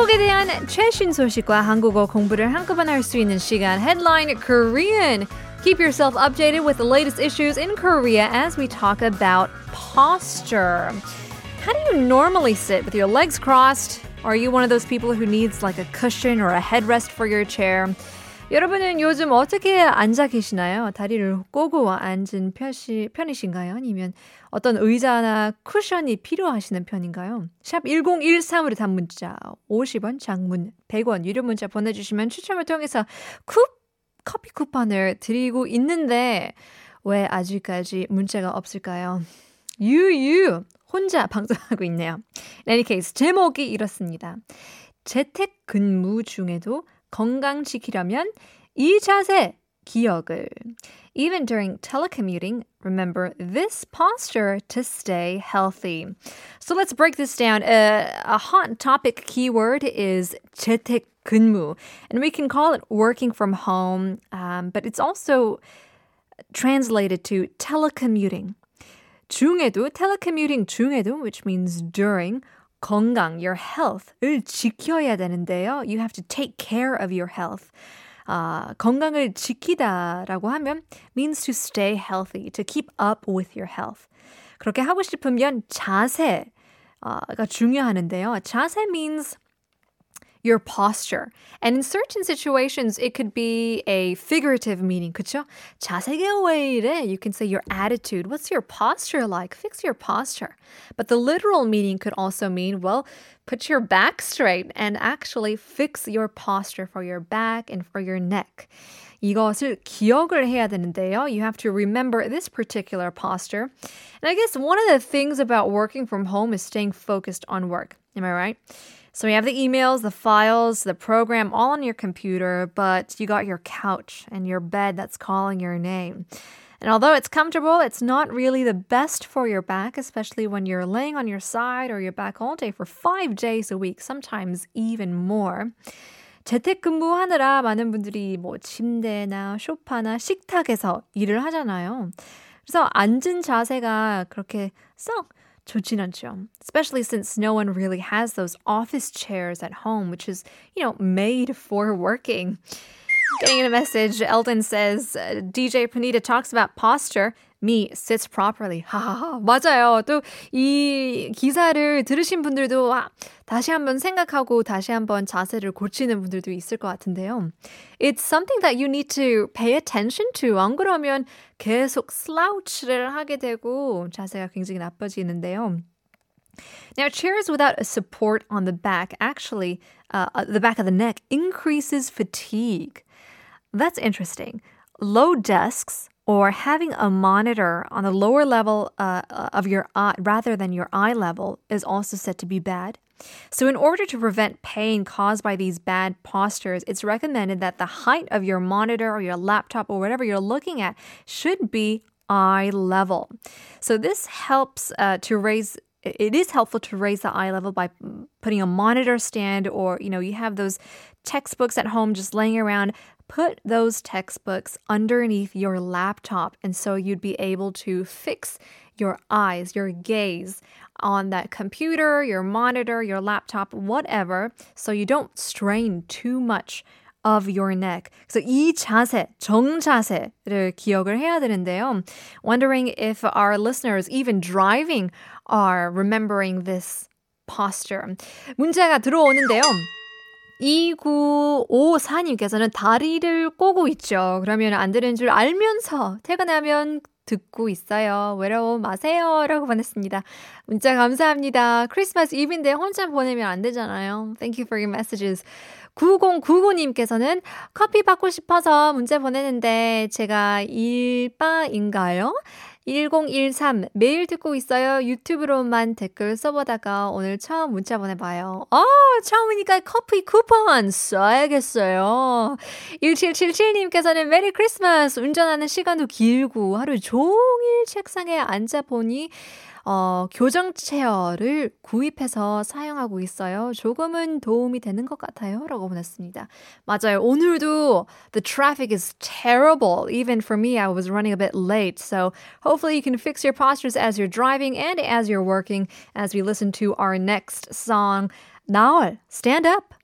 한국에 대한 최신 소식과 한국어 공부를 한꺼번에 할 수 있는 시간 Headline Korean. Keep yourself updated with the latest issues in Korea as we talk about posture. How do you normally sit with your legs crossed? Are you one of those people who needs like a cushion or a headrest for your chair? 여러분은 요즘 어떻게 앉아 계시나요? 다리를 꼬고 앉은 편시, 편이신가요? 아니면 어떤 의자나 쿠션이 필요하시는 편인가요? 샵 1013으로 단문자 50원, 장문 100원, 유료 문자 보내주시면 추첨을 통해서 쿱 커피 쿠폰을 드리고 있는데 왜 아직까지 문자가 없을까요? 유유 혼자 방송하고 있네요. In any case 제목이 이렇습니다. 재택 근무 중에도 건강지키려면 이 자세 기억을. Even during telecommuting, remember this posture to stay healthy. So let's break this down. Uh, a hot topic keyword is 재택 근무, and we can call it working from home, um, but it's also translated to telecommuting. 중에도 telecommuting 중에도, which means during 건강, your health을 지켜야 되는데요. You have to take care of your health. 아, 건강을 지키다라고 하면 means to stay healthy, to keep up with your health. 그렇게 하고 싶으면 자세 가 중요하는데요. 자세 means your posture. And in certain situations, it could be a figurative meaning, 그쵸? 자세가 왜 이래? You can say your attitude. What's your posture like? Fix your posture. But the literal meaning could also mean, well, put your back straight and actually fix your posture for your back and for your neck. 이것을 기억을 해야 되는데요. You have to remember this particular posture. And I guess one of the things about working from home is staying focused on work. Am I right? So you have the emails, the files, the program all on your computer, but you got your couch and your bed that's calling your name. And although it's comfortable, it's not really the best for your back, especially when you're laying on your side or your back all day for five days a week, sometimes even more. 재택근무하느라 많은 분들이 뭐 침대나 소파나 식탁에서 일을 하잖아요. 그래서 앉은 자세가 그렇게 썩 좋진 않죠. Especially since no one really has those office chairs at home, which is, you know, made for working. Getting a message, Eldon says, DJ Panita talks about posture. Me sits properly. 하하하. 맞아요. 또 이 기사를 들으신 분들도 아, 다시 한번 생각하고 다시 한번 자세를 고치는 분들도 있을 것 같은데요. It's something that you need to pay attention to. 안 그러면 계속 slouch를 하게 되고 자세가 굉장히 나빠지는데요. Now, chairs without a support on the back, actually, uh, the back of the neck, increases fatigue. That's interesting. Low desks or having a monitor on the lower level uh, of your eye rather than your eye level is also said to be bad. So, in order to prevent pain caused by these bad postures, it's recommended that the height of your monitor or your laptop or whatever you're looking at should be eye level. So, this helps uh, to raise it is helpful to raise the eye level by putting a monitor stand or you know you have those textbooks at home just laying around put those textbooks underneath your laptop. And so you'd be able to fix your eyes, your gaze on that computer, your monitor, your laptop, whatever, so you don't strain too much of your neck. 그래서 이 자세, 정자세를 기억을 해야 되는데요. Wondering if our listeners, even driving, are remembering this posture. 문제가 들어오는데요. 2954님께서는 다리를 꼬고 있죠. 그러면 안 되는 줄 알면서 퇴근하면 듣고 있어요. 외로워 마세요. 라고 보냈습니다. 문자 감사합니다. 크리스마스 이브인데 혼자 보내면 안 되잖아요. Thank you for your messages. 9099님께서는 커피 받고 싶어서 문자 보내는데 제가 일바인가요? 1013 매일 듣고 있어요. 유튜브로만 댓글 써보다가 오늘 처음 문자 보내봐요. 아, 처음이니까 커피 쿠폰 써야겠어요. 1777님께서는 메리 크리스마스 운전하는 시간도 길고 하루 종일 책상에 앉아보니 어, 교정 체어를 구입해서 사용하고 있어요. 조금은 도움이 되는 것 같아요. 라고 보냈습니다. 맞아요. 오늘도 the traffic is terrible. Even for me, I was running a bit late. So hopefully you can fix your postures as you're driving and as you're working as we listen to our next song. 나얼, stand up.